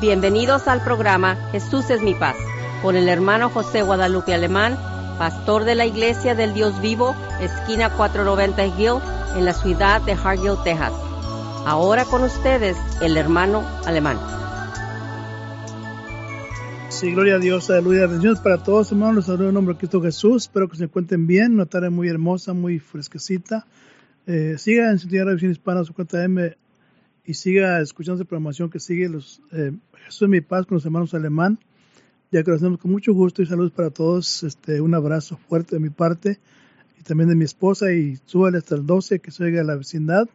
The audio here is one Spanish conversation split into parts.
Bienvenidos al programa Jesús es mi paz, con el hermano José Guadalupe Alemán, pastor de la Iglesia del Dios Vivo, esquina 490 Hill, en la ciudad de Hargill, Texas. Ahora con ustedes, el hermano Alemán. Sí, gloria a Dios, aleluya, bendiciones para todos, hermanos. Los saludo en nombre de Cristo Jesús. Espero que se encuentren bien. Una tarde muy hermosa, muy fresquecita. Eh, siga en Sintonía Revisión Hispana, su cuenta M, y siga escuchando esa programación que sigue los eh, Jesús es mi paz con los hermanos alemán. Ya que lo hacemos con mucho gusto y saludos para todos. Este, un abrazo fuerte de mi parte y también de mi esposa. Y súbale hasta el 12 que se oiga a la vecindad.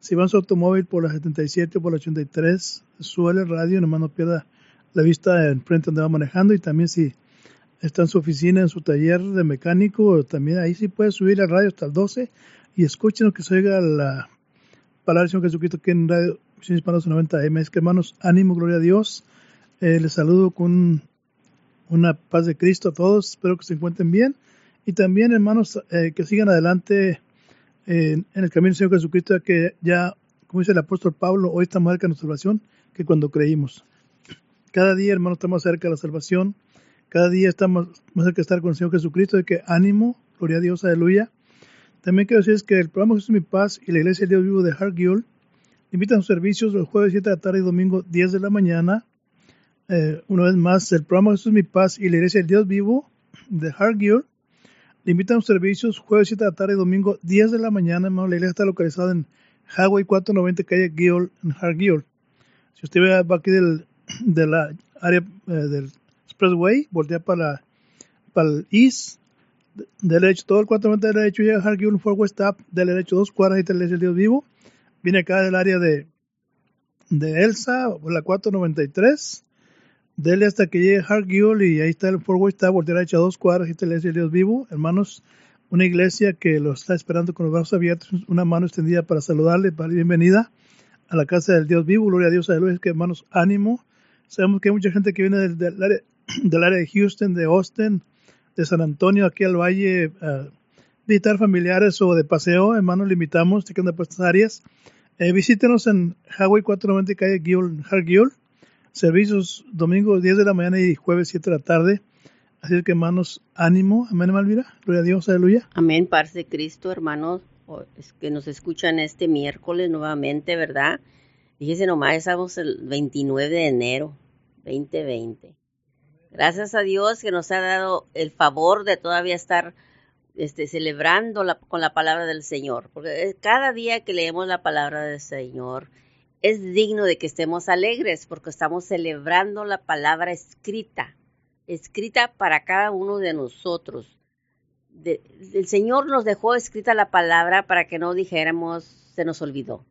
Si van su automóvil por la 77 o por la 83, súbale el radio, nomás no pierda la vista enfrente donde va manejando. Y también si está en su oficina, en su taller de mecánico, también ahí sí puede subir el radio hasta el 12 y escuchen lo que se oiga la palabra del Señor Jesucristo aquí en Radio Misión Hispana 90M. Es que hermanos, ánimo, gloria a Dios. Eh, les saludo con una paz de Cristo a todos. Espero que se encuentren bien. Y también, hermanos, eh, que sigan adelante en el camino del Señor Jesucristo, que ya, como dice el apóstol Pablo, hoy está más cerca de nuestra salvación que cuando creímos. Cada día, hermanos, estamos cerca de la salvación. Cada día estamos más cerca de estar con el Señor Jesucristo, de que ánimo, gloria a Dios, aleluya. También quiero decirles que el programa Jesús Mi Paz y la Iglesia del Dios Vivo de Hargill invitan sus servicios los jueves 7 de la tarde y domingo 10 de la mañana. Eh, una vez más, el programa Jesús Mi Paz y la Iglesia del Dios Vivo de Hargill le invitan sus servicios jueves 7 de la tarde y domingo 10 de la mañana. La iglesia está localizada en Highway 490 calle Gill en Hargill. Si usted va aquí del, de la área eh, del Expressway, voltea para, para el East derecho, todo el 490 derecho llega a Hargill, Fort West Up, del derecho dos cuadras y está el Dios vivo. Viene acá del área de, de Elsa, la 493. Dele hasta que llegue a Hargill y ahí está el Fort West Up, por derecho dos cuadras y está el Dios vivo. Hermanos, una iglesia que lo está esperando con los brazos abiertos, una mano extendida para saludarle, para bienvenida a la casa del Dios vivo. Gloria a Dios, aleluya, que hermanos, ánimo. Sabemos que hay mucha gente que viene del, del, del área de Houston, de Austin, de San Antonio aquí al valle a visitar familiares o de paseo, hermanos, le invitamos, que por estas áreas. Eh, visítenos en Highway 490 calle Hargill, servicios domingo 10 de la mañana y jueves 7 de la tarde. Así que hermanos, ánimo, amén, Malvira, gloria a Dios, aleluya. Amén, paz de Cristo, hermanos, que nos escuchan este miércoles nuevamente, ¿verdad? Fíjese nomás, estamos el 29 de enero 2020. Gracias a Dios que nos ha dado el favor de todavía estar este, celebrando con la palabra del Señor. Porque cada día que leemos la palabra del Señor es digno de que estemos alegres porque estamos celebrando la palabra escrita, escrita para cada uno de nosotros. El Señor nos dejó escrita la palabra para que no dijéramos se nos olvidó.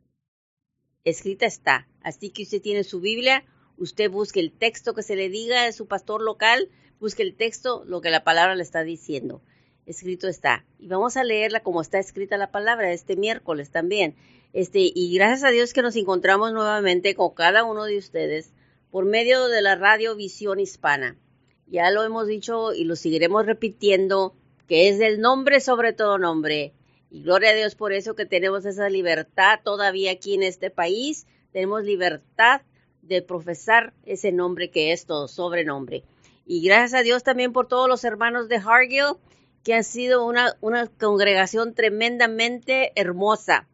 Escrita está. Así que usted tiene su Biblia, usted busque el texto que se le diga a su pastor local, busque el texto, lo que la palabra le está diciendo. Escrito está. Y vamos a leerla como está escrita la palabra este miércoles también. Este, y gracias a Dios que nos encontramos nuevamente con cada uno de ustedes por medio de la radio Visión Hispana. Ya lo hemos dicho y lo seguiremos repitiendo, que es del nombre sobre todo nombre. Y gloria a Dios por eso que tenemos esa libertad todavía aquí en este país. Tenemos libertad de profesar ese nombre que es todo sobrenombre. Y gracias a Dios también por todos los hermanos de Hargill, que han sido una, congregación tremendamente hermosa.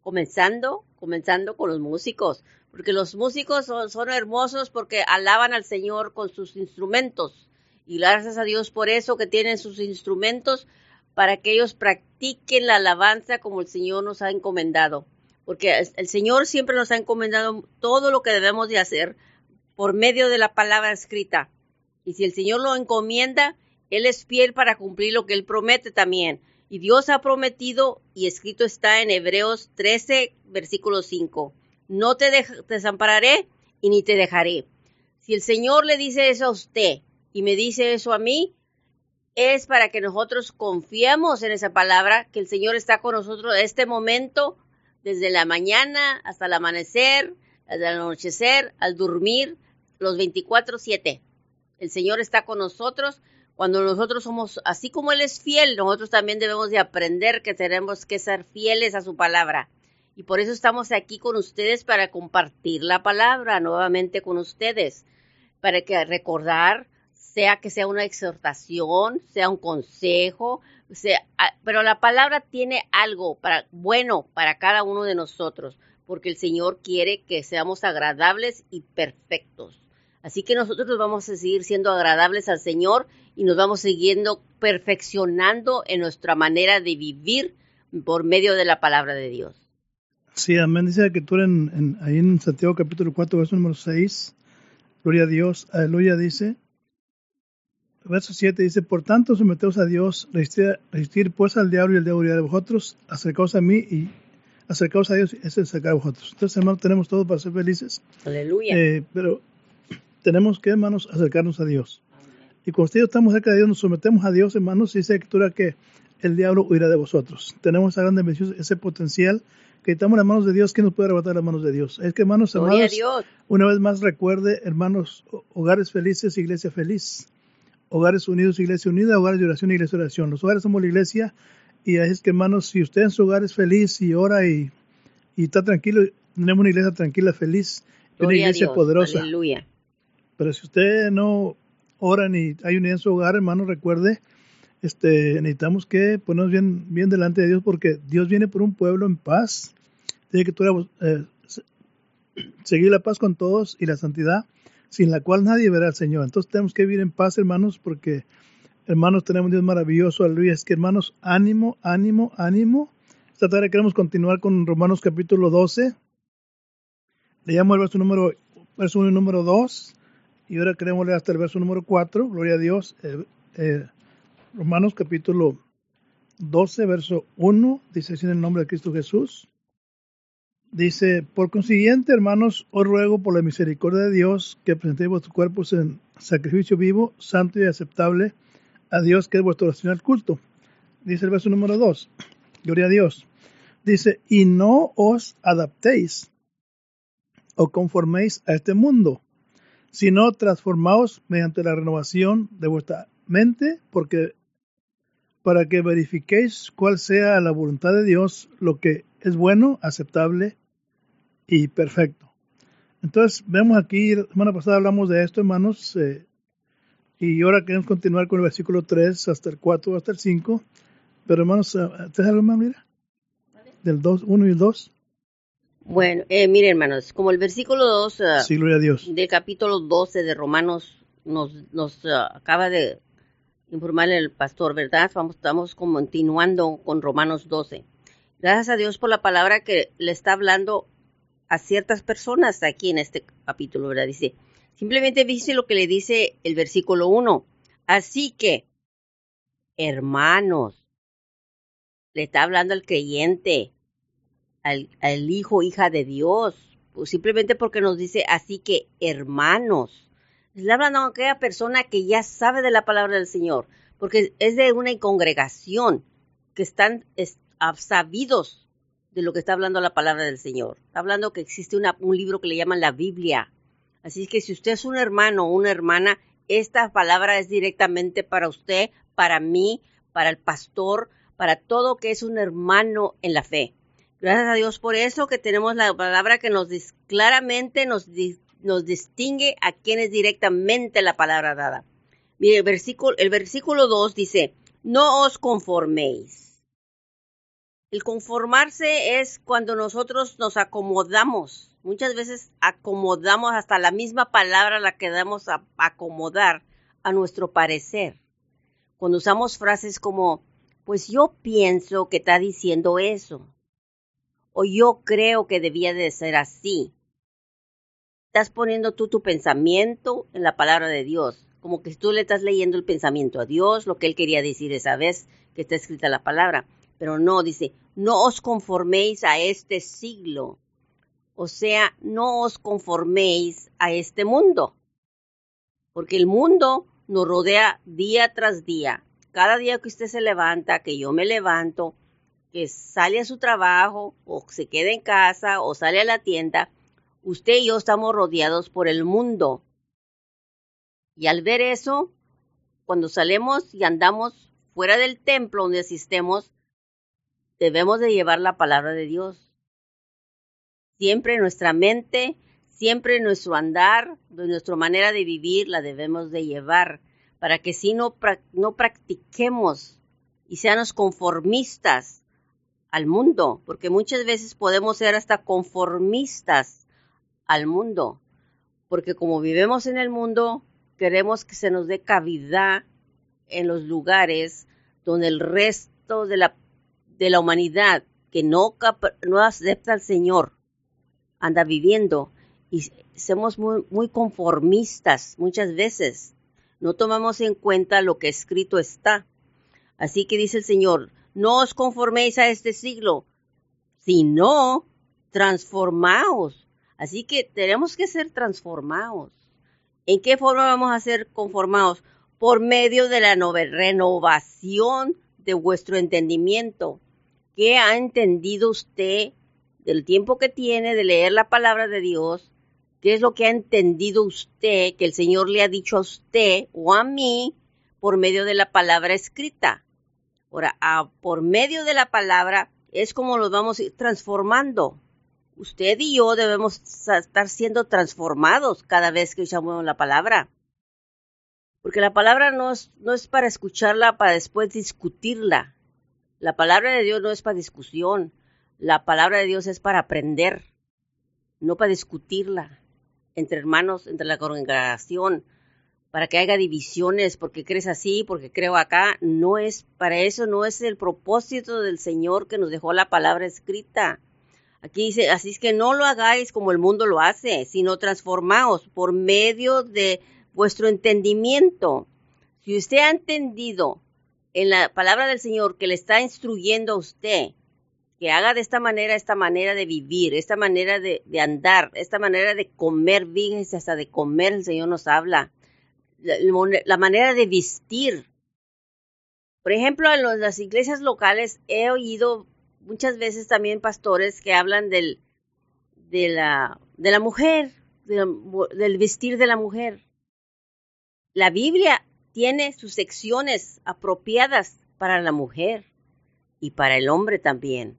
Comenzando, comenzando con los músicos, porque los músicos son hermosos porque alaban al Señor con sus instrumentos. Y gracias a Dios por eso que tienen sus instrumentos para que ellos practiquen la alabanza como el Señor nos ha encomendado porque el Señor siempre nos ha encomendado todo lo que debemos de hacer por medio de la palabra escrita. Y si el Señor lo encomienda, Él es fiel para cumplir lo que Él promete también. Y Dios ha prometido, y escrito está en Hebreos 13, versículo 5, no te desampararé y ni te dejaré. Si el Señor le dice eso a usted y me dice eso a mí, es para que nosotros confiemos en esa palabra, que el Señor está con nosotros en este momento desde la mañana hasta el amanecer, hasta el anochecer, al dormir, los 24/7. El Señor está con nosotros. Cuando nosotros somos, así como Él es fiel, nosotros también debemos de aprender que tenemos que ser fieles a su palabra. Y por eso estamos aquí con ustedes para compartir la palabra nuevamente con ustedes, para que recordar, sea que sea una exhortación, sea un consejo, ah, pero la palabra tiene algo para, bueno para cada uno de nosotros, porque el Señor quiere que seamos agradables y perfectos. Así que nosotros vamos a seguir siendo agradables al Señor y nos vamos siguiendo perfeccionando en nuestra manera de vivir por medio de la palabra de Dios. Sí, amén. Dice tú en, ahí en Santiago capítulo 4, verso número 6. Gloria a Dios. Aleluya dice. Verso 7 dice, por tanto someteos a Dios, resistir, pues al diablo y el diablo de vosotros, acercaos a mí y acercaos a Dios es acercar a vosotros. Entonces, hermanos, tenemos todo para ser felices. Aleluya. Eh, pero tenemos que, hermanos, acercarnos a Dios. Y cuando ustedes estamos cerca de Dios, nos sometemos a Dios, hermanos, y dice la escritura que el diablo huirá de vosotros. Tenemos esa gran bendición, ese potencial que estamos en las manos de Dios, ¿quién nos puede arrebatar las manos de Dios? Es que, hermanos, hermanos, una vez más recuerde, hermanos, hogares felices, iglesia feliz. Hogares unidos, iglesia unida, hogares de oración, iglesia de oración. Los hogares somos la iglesia y es que, hermanos, si usted en su hogar es feliz y ora y, y está tranquilo, tenemos una iglesia tranquila, feliz, una iglesia poderosa. Aleluya. Pero si usted no ora ni hay unidad en su hogar, hermano, recuerde, este, necesitamos que ponernos bien, bien delante de Dios porque Dios viene por un pueblo en paz. Tiene que tú, eh, seguir la paz con todos y la santidad, sin la cual nadie verá al Señor. Entonces tenemos que vivir en paz, hermanos, porque, hermanos, tenemos un Dios maravilloso. Aleluya. Es que, hermanos, ánimo, ánimo, ánimo. Esta tarde queremos continuar con Romanos capítulo 12. Leíamos el verso número, verso 1 y número 2. Y ahora queremos leer hasta el verso número 4. Gloria a Dios. Eh, eh, Romanos capítulo 12, verso 1, dice así en el nombre de Cristo Jesús. Dice, por consiguiente, hermanos, os ruego por la misericordia de Dios que presentéis vuestros cuerpos en sacrificio vivo, santo y aceptable a Dios, que es vuestro racional culto. Dice el verso número 2, gloria a Dios. Dice, y no os adaptéis o conforméis a este mundo, sino transformaos mediante la renovación de vuestra mente, porque para que verifiquéis cuál sea la voluntad de Dios, lo que es bueno, aceptable y perfecto. Entonces, vemos aquí, la semana pasada hablamos de esto, hermanos, eh, y ahora queremos continuar con el versículo 3 hasta el 4, hasta el 5. Pero, hermanos, eh, ¿tienes algo más, mira? Del 2, 1 y el 2. Bueno, eh, mire, hermanos, como el versículo 2 uh, sí, gloria a Dios. del capítulo 12 de Romanos nos, nos uh, acaba de informarle el pastor, ¿verdad? Vamos, estamos continuando con Romanos 12. Gracias a Dios por la palabra que le está hablando a ciertas personas aquí en este capítulo, ¿verdad? Dice, simplemente dice lo que le dice el versículo 1. Así que, hermanos, le está hablando al creyente, al, al hijo, hija de Dios, pues simplemente porque nos dice, así que, hermanos, le hablan a aquella persona que ya sabe de la palabra del Señor, porque es de una congregación que están sabidos de lo que está hablando la palabra del Señor. Está hablando que existe un libro que le llaman la Biblia. Así que si usted es un hermano o una hermana, esta palabra es directamente para usted, para mí, para el pastor, para todo que es un hermano en la fe. Gracias a Dios por eso que tenemos la palabra que nos claramente nos nos distingue a quien es directamente la palabra dada. Mire, el versículo, el versículo 2 dice, no os conforméis. El conformarse es cuando nosotros nos acomodamos. Muchas veces acomodamos hasta la misma palabra la que damos a acomodar a nuestro parecer. Cuando usamos frases como, pues yo pienso que está diciendo eso. O yo creo que debía de ser así estás poniendo tú tu pensamiento en la palabra de Dios, como que tú le estás leyendo el pensamiento a Dios, lo que él quería decir esa vez que está escrita la palabra. Pero no, dice, no os conforméis a este siglo. O sea, no os conforméis a este mundo. Porque el mundo nos rodea día tras día. Cada día que usted se levanta, que yo me levanto, que sale a su trabajo, o se queda en casa, o sale a la tienda, usted y yo estamos rodeados por el mundo. Y al ver eso, cuando salemos y andamos fuera del templo donde asistemos, debemos de llevar la palabra de Dios. Siempre nuestra mente, siempre nuestro andar, nuestra manera de vivir la debemos de llevar para que si no, no practiquemos y seamos conformistas al mundo, porque muchas veces podemos ser hasta conformistas al mundo, porque como vivimos en el mundo, queremos que se nos dé cavidad en los lugares donde el resto de la, de la humanidad que no, acepta al Señor anda viviendo y somos muy conformistas muchas veces. No tomamos en cuenta lo que escrito está. Así que dice el Señor, no os conforméis a este siglo, sino transformaos. Así que tenemos que ser transformados. ¿En qué forma vamos a ser conformados? Por medio de la renovación de vuestro entendimiento. ¿Qué ha entendido usted del tiempo que tiene de leer la palabra de Dios? ¿Qué es lo que ha entendido usted que el Señor le ha dicho a usted o a mí por medio de la palabra escrita? Ahora, por medio de la palabra es como nos vamos transformando usted y yo debemos estar siendo transformados cada vez que usamos la palabra. Porque la palabra no es, no es para escucharla, para después discutirla. La palabra de Dios no es para discusión. La palabra de Dios es para aprender, no para discutirla entre hermanos, entre la congregación, para que haya divisiones, porque crees así, porque creo acá. No es, para eso no es el propósito del Señor que nos dejó la palabra escrita. Aquí dice, así es que no lo hagáis como el mundo lo hace, sino transformaos por medio de vuestro entendimiento. Si usted ha entendido en la palabra del Señor que le está instruyendo a usted que haga de esta manera, esta manera de vivir, esta manera de, andar, esta manera de comer, fíjense, hasta de comer el Señor nos habla, la, manera de vestir. Por ejemplo, en las iglesias locales he oído muchas veces también pastores que hablan del, de, la, de la mujer, del vestir de la mujer. La Biblia tiene sus secciones apropiadas para la mujer y para el hombre también.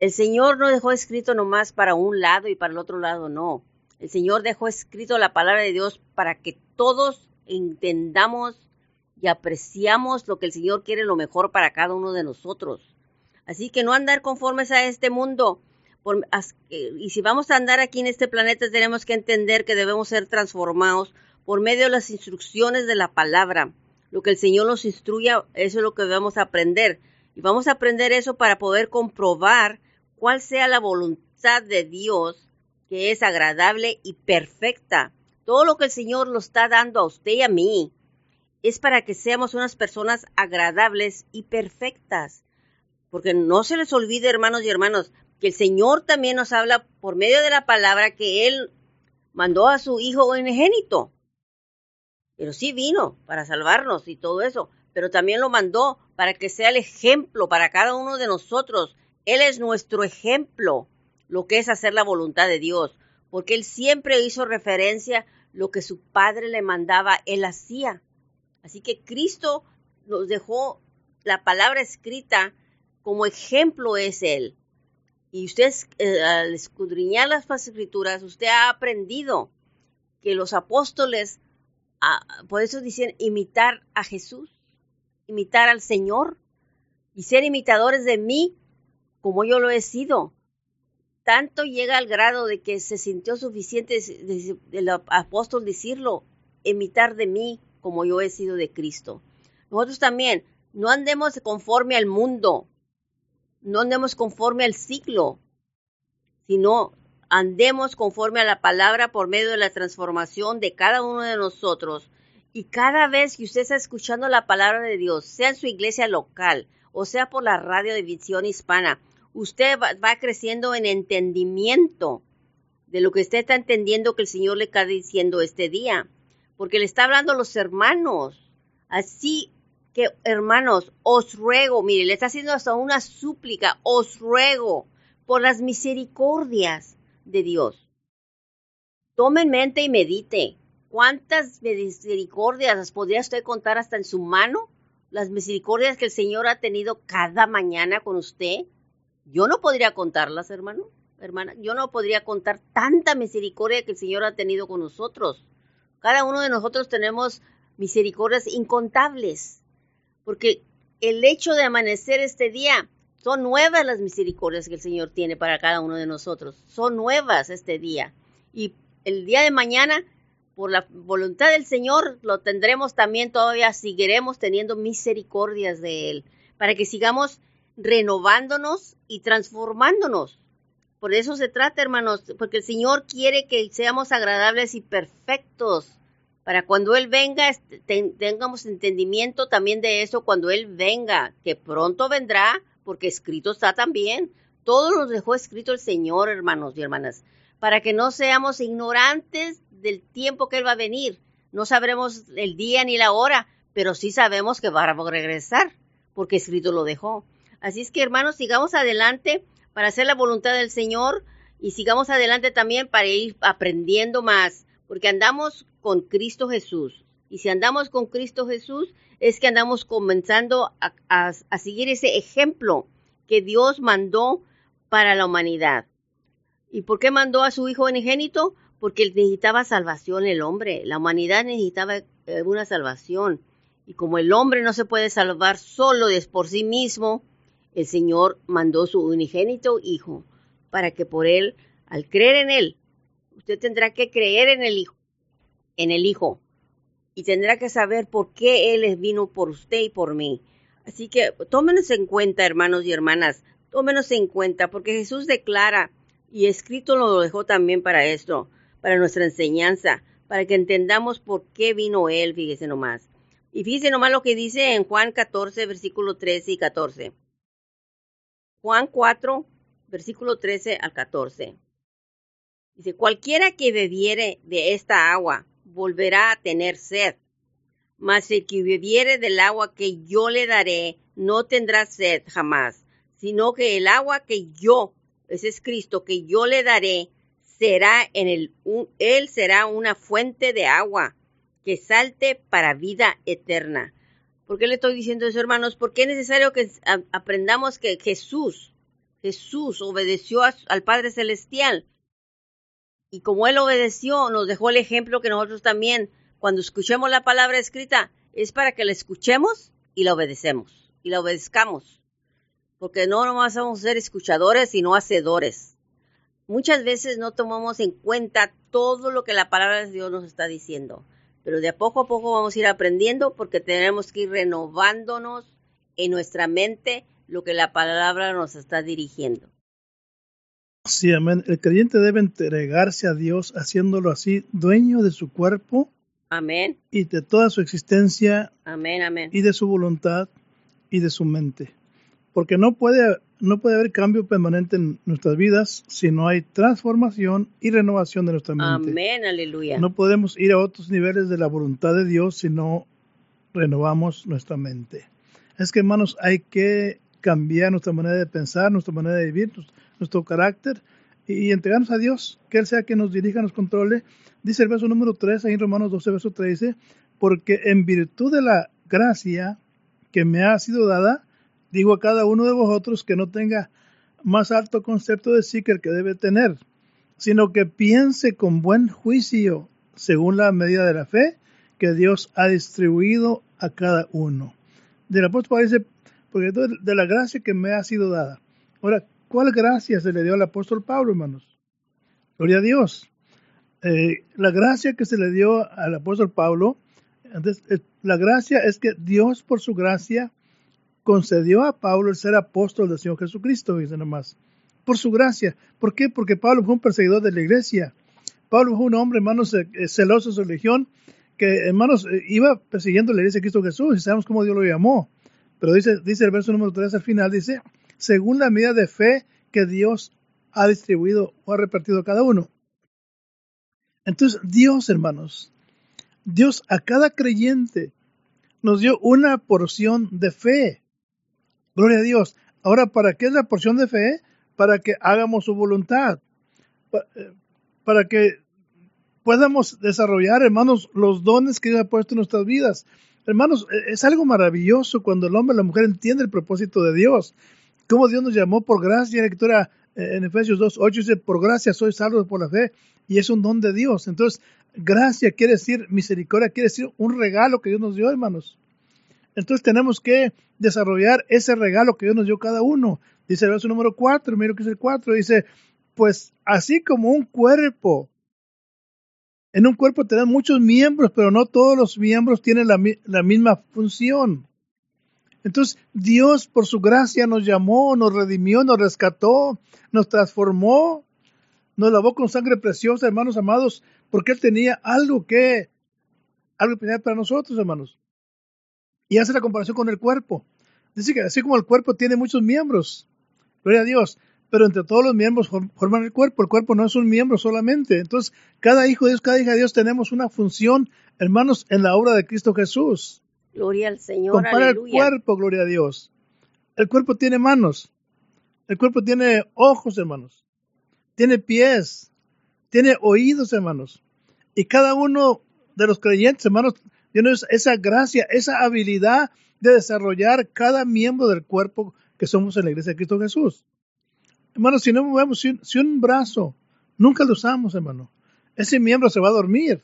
El Señor no dejó escrito nomás para un lado y para el otro lado, no. El Señor dejó escrito la palabra de Dios para que todos entendamos y apreciamos lo que el Señor quiere lo mejor para cada uno de nosotros. Así que no andar conformes a este mundo. y si vamos a andar aquí en este planeta, tenemos que entender que debemos ser transformados por medio de las instrucciones de la palabra. Lo que el Señor nos instruya, eso es lo que debemos aprender. Y vamos a aprender eso para poder comprobar cuál sea la voluntad de Dios, que es agradable y perfecta. Todo lo que el Señor lo está dando a usted y a mí es para que seamos unas personas agradables y perfectas. Porque no se les olvide, hermanos y hermanos, que el Señor también nos habla por medio de la palabra que Él mandó a su Hijo unigénito. Pero sí vino para salvarnos y todo eso, pero también lo mandó para que sea el ejemplo para cada uno de nosotros. Él es nuestro ejemplo, lo que es hacer la voluntad de Dios, porque Él siempre hizo referencia lo que su Padre le mandaba, Él hacía. Así que Cristo nos dejó la palabra escrita como ejemplo es Él. Y usted, eh, al escudriñar las escrituras, usted ha aprendido que los apóstoles, ah, por eso dicen imitar a Jesús, imitar al Señor y ser imitadores de mí como yo lo he sido. Tanto llega al grado de que se sintió suficiente el apóstol decirlo, imitar de mí como yo he sido de Cristo. Nosotros también, no andemos conforme al mundo, no andemos conforme al ciclo, sino andemos conforme a la palabra por medio de la transformación de cada uno de nosotros. Y cada vez que usted está escuchando la palabra de Dios, sea en su iglesia local o sea por la radio de visión hispana, usted va, creciendo en entendimiento de lo que usted está entendiendo que el Señor le está diciendo este día. Porque le está hablando a los hermanos. Así que, hermanos, os ruego, mire, le está haciendo hasta una súplica, os ruego por las misericordias de Dios. Tome en mente y medite. ¿Cuántas misericordias podría usted contar hasta en su mano? Las misericordias que el Señor ha tenido cada mañana con usted. Yo no podría contarlas, hermano. hermana. Yo no podría contar tanta misericordia que el Señor ha tenido con nosotros. Cada uno de nosotros tenemos misericordias incontables, porque el hecho de amanecer este día, son nuevas las misericordias que el Señor tiene para cada uno de nosotros. Son nuevas este día. Y el día de mañana, por la voluntad del Señor, lo tendremos también todavía, seguiremos teniendo misericordias de Él, para que sigamos renovándonos y transformándonos. Por eso se trata, hermanos, porque el Señor quiere que seamos agradables y perfectos. Para cuando Él venga, tengamos entendimiento también de eso cuando Él venga, que pronto vendrá, porque escrito está también. Todo nos dejó escrito el Señor, hermanos y hermanas, para que no seamos ignorantes del tiempo que Él va a venir. No sabremos el día ni la hora, pero sí sabemos que va a regresar, porque escrito lo dejó. Así es que, hermanos, sigamos adelante para hacer la voluntad del Señor y sigamos adelante también para ir aprendiendo más, porque andamos con Cristo Jesús. Y si andamos con Cristo Jesús, es que andamos comenzando a, seguir ese ejemplo que Dios mandó para la humanidad. ¿Y por qué mandó a su Hijo unigénito? Porque necesitaba salvación el hombre. La humanidad necesitaba eh, una salvación. Y como el hombre no se puede salvar solo por sí mismo, el Señor mandó su unigénito Hijo para que por él, al creer en él, usted tendrá que creer en el Hijo, en el Hijo, y tendrá que saber por qué Él vino por usted y por mí. Así que tómenos en cuenta, hermanos y hermanas, tómenos en cuenta, porque Jesús declara, y escrito lo dejó también para esto, para nuestra enseñanza, para que entendamos por qué vino Él, fíjese nomás. Y fíjese nomás lo que dice en Juan 14, versículo 13 y 14. Juan 4, versículo 13 al 14. Dice, cualquiera que bebiere de esta agua volverá a tener sed, mas el que bebiere del agua que yo le daré no tendrá sed jamás, sino que el agua que yo, ese es Cristo, que yo le daré, será en el, él será una fuente de agua que salte para vida eterna. ¿Por qué le estoy diciendo eso, hermanos? Porque es necesario que aprendamos que Jesús, Jesús obedeció al Padre Celestial. Y como Él obedeció, nos dejó el ejemplo que nosotros también, cuando escuchemos la palabra escrita, es para que la escuchemos y la obedecemos, y la obedezcamos. Porque no nomás vamos a ser escuchadores, sino hacedores. Muchas veces no tomamos en cuenta todo lo que la palabra de Dios nos está diciendo pero de a poco a poco vamos a ir aprendiendo porque tenemos que ir renovándonos en nuestra mente lo que la palabra nos está dirigiendo. Sí, amén. El creyente debe entregarse a Dios haciéndolo así, dueño de su cuerpo. Amén. Y de toda su existencia. Amén, amén. Y de su voluntad y de su mente. Porque no puede no puede haber cambio permanente en nuestras vidas si no hay transformación y renovación de nuestra mente. Amén, aleluya. No podemos ir a otros niveles de la voluntad de Dios si no renovamos nuestra mente. Es que, hermanos, hay que cambiar nuestra manera de pensar, nuestra manera de vivir, nuestro carácter y entregarnos a Dios, que Él sea quien nos dirija, nos controle. Dice el verso número 3, ahí en Romanos 12, verso 3, dice, porque en virtud de la gracia que me ha sido dada, Digo a cada uno de vosotros que no tenga más alto concepto de sí que el que debe tener, sino que piense con buen juicio, según la medida de la fe que Dios ha distribuido a cada uno. Del apóstol dice, porque de la gracia que me ha sido dada. Ahora, ¿cuál gracia se le dio al apóstol Pablo, hermanos? Gloria a Dios. Eh, la gracia que se le dio al apóstol Pablo, entonces, eh, la gracia es que Dios por su gracia concedió a Pablo el ser apóstol del Señor Jesucristo, dice nomás, por su gracia. ¿Por qué? Porque Pablo fue un perseguidor de la iglesia. Pablo fue un hombre, hermanos, eh, celoso de su religión, que, hermanos, iba persiguiendo la iglesia de Cristo Jesús y sabemos cómo Dios lo llamó. Pero dice, dice el verso número 3 al final, dice, según la medida de fe que Dios ha distribuido o ha repartido a cada uno. Entonces, Dios, hermanos, Dios a cada creyente nos dio una porción de fe. Gloria a Dios. Ahora, ¿para qué es la porción de fe? Para que hagamos su voluntad. Eh, para que podamos desarrollar, hermanos, los dones que Dios ha puesto en nuestras vidas. Hermanos, e, es algo maravilloso cuando el hombre y la mujer entienden el propósito de Dios. Cómo Dios nos llamó por gracia la escritura eh, en Efesios 2, 8 dice, por gracia soy salvo por la fe y es un don de Dios. Entonces, gracia quiere decir, misericordia quiere decir un regalo que Dios nos dio, hermanos. Entonces tenemos que desarrollar ese regalo que Dios nos dio cada uno. Dice el verso número 4, mira que es el 4, dice, pues así como un cuerpo, en un cuerpo tenemos muchos miembros, pero no todos los miembros tienen la misma función. Entonces Dios por su gracia nos llamó, nos redimió, nos rescató, nos transformó, nos lavó con sangre preciosa, hermanos amados, porque Él tenía algo que, algo especial para nosotros, hermanos. Y hace la comparación con el cuerpo. Dice que así como el cuerpo tiene muchos miembros, gloria a Dios, pero entre todos los miembros forman el cuerpo. El cuerpo no es un miembro solamente. Entonces, cada hijo de Dios, cada hija de Dios tenemos una función, hermanos, en la obra de Cristo Jesús. Gloria al Señor. Compara el cuerpo, gloria a Dios. El cuerpo tiene manos. El cuerpo tiene ojos, hermanos. Tiene pies. Tiene oídos, hermanos. Y cada uno de los creyentes, hermanos, tiene esa gracia, esa habilidad de desarrollar cada miembro del cuerpo que somos en la iglesia de Cristo Jesús. Hermanos, si no movemos, si, un brazo nunca lo usamos, hermano, ese miembro se va a dormir.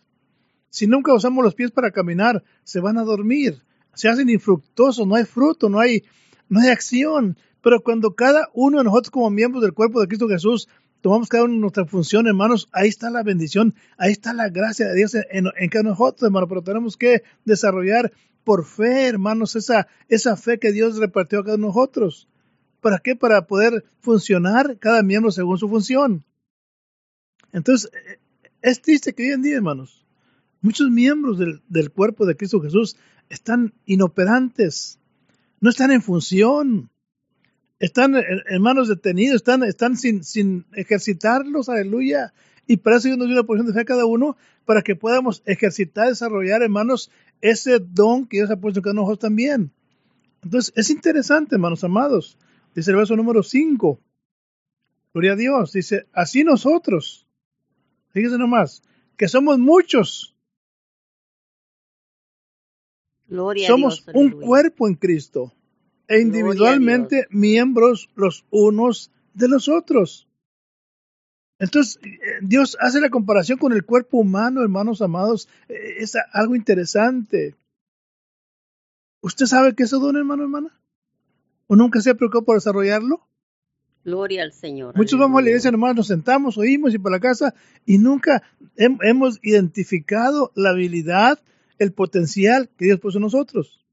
Si nunca usamos los pies para caminar, se van a dormir. Se hacen infructuosos, no hay fruto, no hay, no hay acción. Pero cuando cada uno de nosotros como miembros del cuerpo de Cristo Jesús tomamos cada uno nuestra función, hermanos, ahí está la bendición, ahí está la gracia de Dios en, en cada nosotros, hermano. Pero tenemos que desarrollar por fe, hermanos, esa, esa fe que Dios repartió a cada uno de nosotros. ¿Para qué? Para poder funcionar cada miembro según su función. Entonces, eh, es triste que hoy en día, hermanos, muchos miembros del, cuerpo de Cristo Jesús están inoperantes, no están en función, están, hermanos, detenidos, están, están sin, sin ejercitarlos, aleluya. Y para eso Dios nos dio una posición de fe a cada uno, para que podamos ejercitar, desarrollar, hermanos, ese don que Dios ha puesto en cada uno también. Entonces, es interesante, hermanos amados, Dice el verso número 5. Gloria a Dios. Dice, así nosotros, fíjese nomás, que somos muchos. Gloria somos a Dios, un cuerpo en Cristo e individualmente miembros los unos de los otros. Entonces, eh, Dios hace la comparación con el cuerpo humano, hermanos amados. Eh, es algo interesante. ¿Usted sabe qué es eso, don hermano, hermana? ¿O nunca se ha preocupado por desarrollarlo? Gloria al Señor. Muchos vamos a la iglesia nomás, nos sentamos, oímos y para la casa y nunca hemos identificado la habilidad, el potencial que Dios puso en nosotros.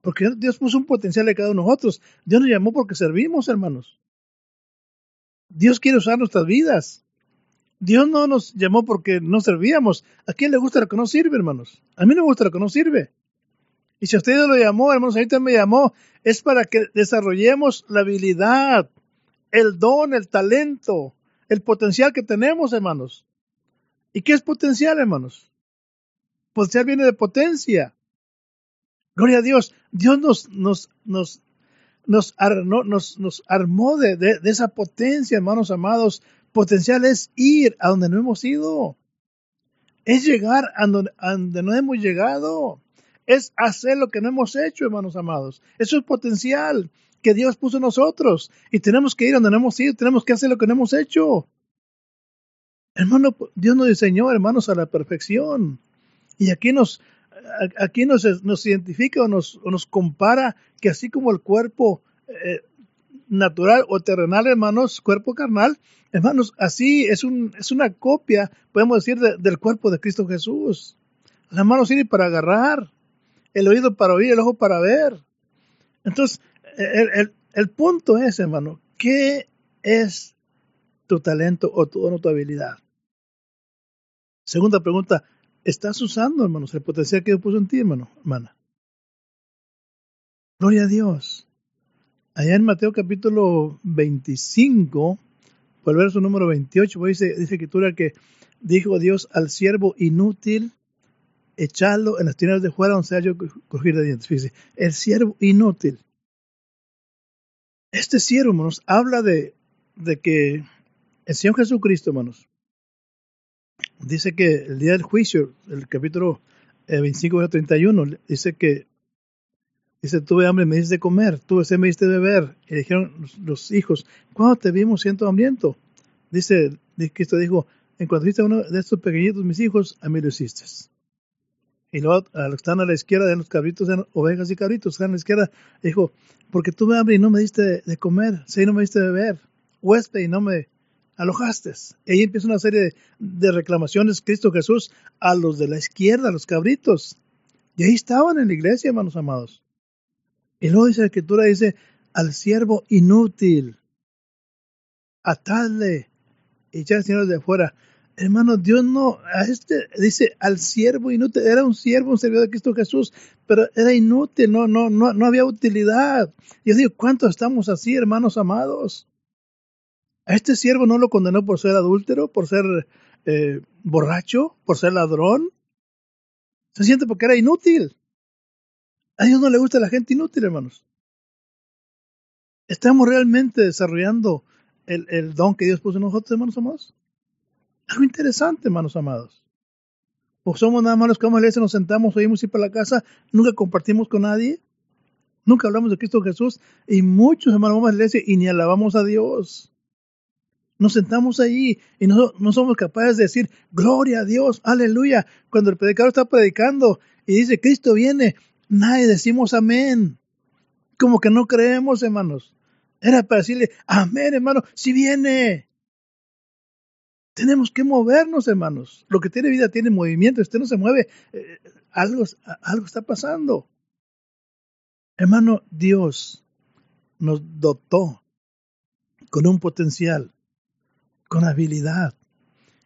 Porque Dios puso un potencial de cada uno de nosotros. Dios nos llamó porque servimos, hermanos. Dios quiere usar nuestras vidas. Dios no nos llamó porque no servíamos. ¿A quién le gusta lo que no sirve, hermanos? A mí no me gusta lo que no sirve. Y si usted lo llamó, hermanos, ahorita me llamó, es para que desarrollemos la habilidad, el don, el talento, el potencial que tenemos, hermanos. ¿Y qué es potencial, hermanos? Potencial viene de potencia. Gloria a Dios. Dios nos, nos, nos, nos, armó de, de, esa potencia, hermanos amados. Potencial es ir a donde no hemos ido. Es llegar a donde, a donde no hemos llegado es hacer lo que no hemos hecho, hermanos amados. Eso es potencial que Dios puso en nosotros. Y tenemos que ir donde no hemos ido, tenemos que hacer lo que no hemos hecho. Hermano, Dios nos diseñó, hermanos, a la perfección. Y aquí nos, aquí nos, nos identifica o nos, nos compara que así como el cuerpo eh, natural o terrenal, hermanos, cuerpo carnal, hermanos, así es, un, es una copia, podemos decir, del cuerpo de Cristo Jesús. Las manos sirven para agarrar, el oído para oír, el ojo para ver. Entonces, el, punto es, hermano, ¿qué es tu talento o tu, tu habilidad? Segunda pregunta, ¿estás usando, hermanos, el potencial que Dios puso en ti, hermano, hermana? Gloria a Dios. Allá en Mateo capítulo 25, por el verso número 28, dice, dice escritura que dijo Dios al siervo inútil echarlo en las tinieblas de fuera donde sea yo coger de dientes. El siervo inútil. Este siervo, hermanos, habla de, de que el Señor Jesucristo, hermanos, dice que el día del juicio, el capítulo 25, eh, 31, dice que Dice, tuve hambre, me diste de comer, tuve sed, me diste de beber. Y dijeron los, hijos, ¿cuándo te vimos siendo hambriento? Dice, Cristo dijo, en cuanto viste a uno de estos pequeñitos, mis hijos, a mí lo hiciste. Y luego, a los que están a la izquierda de los cabritos, ovejas y cabritos, están a la izquierda, dijo, porque tuve hambre y no me diste de comer, sé y no me diste de beber, huésped y no me alojaste. Y ahí empieza una serie de, reclamaciones, Cristo Jesús, a los de la izquierda, a los cabritos. Y ahí estaban en la iglesia, hermanos amados. Y luego dice la escritura, dice, al siervo inútil, atadle, echar señores de afuera. Hermano, Dios no, a este, dice, al siervo inútil, era un siervo, un servidor de Cristo Jesús, pero era inútil, no, no, no, no había utilidad. Yo digo, ¿cuántos estamos así, hermanos amados? A este siervo no lo condenó por ser adúltero, por ser eh, borracho, por ser ladrón. Se siente porque era inútil. A Dios no le gusta la gente inútil, hermanos. ¿Estamos realmente desarrollando el, don que Dios puso en nosotros, hermanos amados? Algo interesante, hermanos amados. O somos nada más los que vamos a la iglesia, nos sentamos, oímos ir para la casa, nunca compartimos con nadie, nunca hablamos de Cristo Jesús, y muchos hermanos vamos a la iglesia y ni alabamos a Dios. Nos sentamos ahí y no, no somos capaces de decir, gloria a Dios, aleluya, cuando el predicador está predicando y dice, Cristo viene, nadie decimos amén. Como que no creemos, hermanos. Era para decirle, amén, hermano, si viene. Tenemos que movernos, hermanos. Lo que tiene vida tiene movimiento. Usted no se mueve. Eh, algo, algo está pasando. Hermano, Dios nos dotó con un potencial, con habilidad.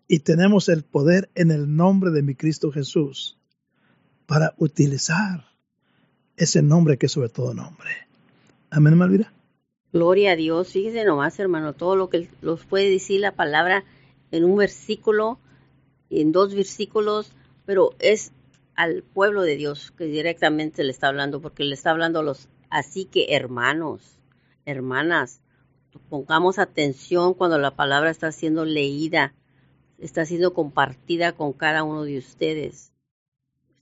Y tenemos el poder en el nombre de mi Cristo Jesús para utilizar ese nombre que es sobre todo nombre. Amén, Malvira. Gloria a Dios. Fíjese nomás, hermano, todo lo que los puede decir la palabra en un versículo, en dos versículos, pero es al pueblo de Dios que directamente le está hablando, porque le está hablando a los, así que hermanos, hermanas, pongamos atención cuando la palabra está siendo leída, está siendo compartida con cada uno de ustedes.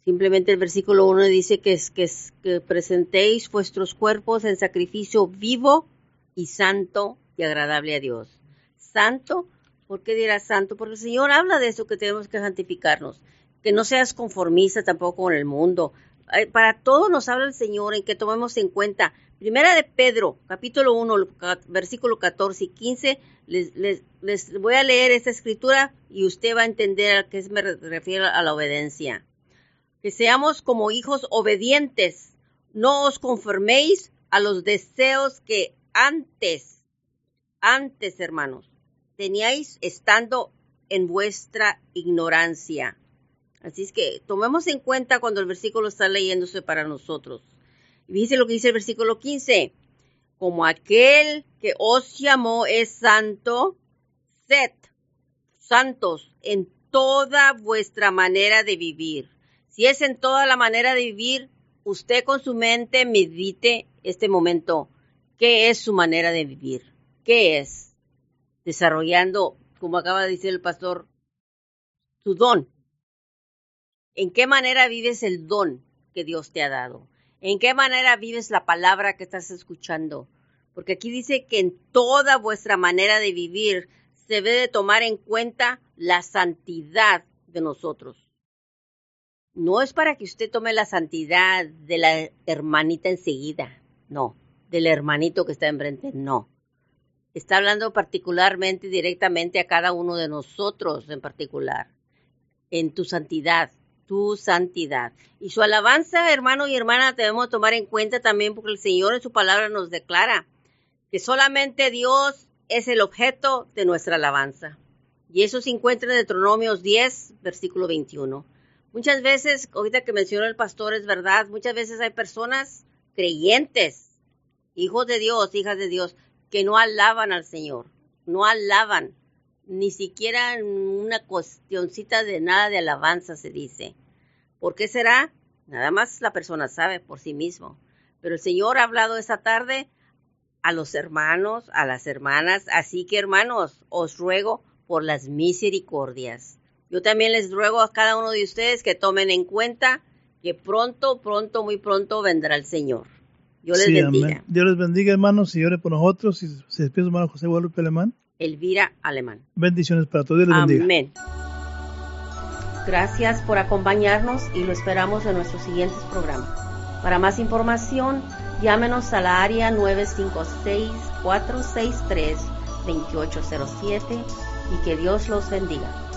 Simplemente el versículo 1 dice que, que, es, que presentéis vuestros cuerpos en sacrificio vivo y santo y agradable a Dios. Santo, ¿por qué dirá santo? Porque el Señor habla de eso, que tenemos que santificarnos, que no seas conformista tampoco con el mundo. Para todo nos habla el Señor en que tomemos en cuenta. Primera de Pedro, capítulo 1, versículo 14 y 15, les, les, les voy a leer esta escritura y usted va a entender a qué me refiero a la obediencia que seamos como hijos obedientes. No os conforméis a los deseos que antes, antes, hermanos, teníais estando en vuestra ignorancia. Así es que tomemos en cuenta cuando el versículo está leyéndose para nosotros. Y dice lo que dice el versículo 15. Como aquel que os llamó es santo, sed santos en toda vuestra manera de vivir si es en toda la manera de vivir, usted con su mente medite este momento. ¿Qué es su manera de vivir? ¿Qué es? Desarrollando, como acaba de decir el pastor, su don. ¿En qué manera vives el don que Dios te ha dado? ¿En qué manera vives la palabra que estás escuchando? Porque aquí dice que en toda vuestra manera de vivir se debe de tomar en cuenta la santidad de nosotros no es para que usted tome la santidad de la hermanita enseguida, no, del hermanito que está enfrente, no. Está hablando particularmente, directamente a cada uno de nosotros en particular, en tu santidad, tu santidad. Y su alabanza, hermano y hermana, debemos tomar en cuenta también porque el Señor en su palabra nos declara que solamente Dios es el objeto de nuestra alabanza. Y eso se encuentra en Deuteronomios 10, versículo 21. Muchas veces, ahorita que mencionó el pastor, es verdad, muchas veces hay personas creyentes, hijos de Dios, hijas de Dios, que no alaban al Señor, no alaban, ni siquiera una cuestioncita de nada de alabanza se dice. ¿Por qué será? Nada más la persona sabe por sí mismo. Pero el Señor ha hablado esta tarde a los hermanos, a las hermanas, así que hermanos, os ruego por las misericordias yo también les ruego a cada uno de ustedes que tomen en cuenta que pronto, pronto, muy pronto vendrá el Señor. Dios les Sí, bendiga. amén. Dios les bendiga, hermanos, y ore por nosotros. Y se despide hermano José Guadalupe Alemán. Elvira Alemán. Bendiciones para todos. Dios les bendiga. Amén. Gracias por acompañarnos y lo esperamos en nuestros siguientes programas. Para más información, llámenos a la área 956-463-2807 y que Dios los bendiga.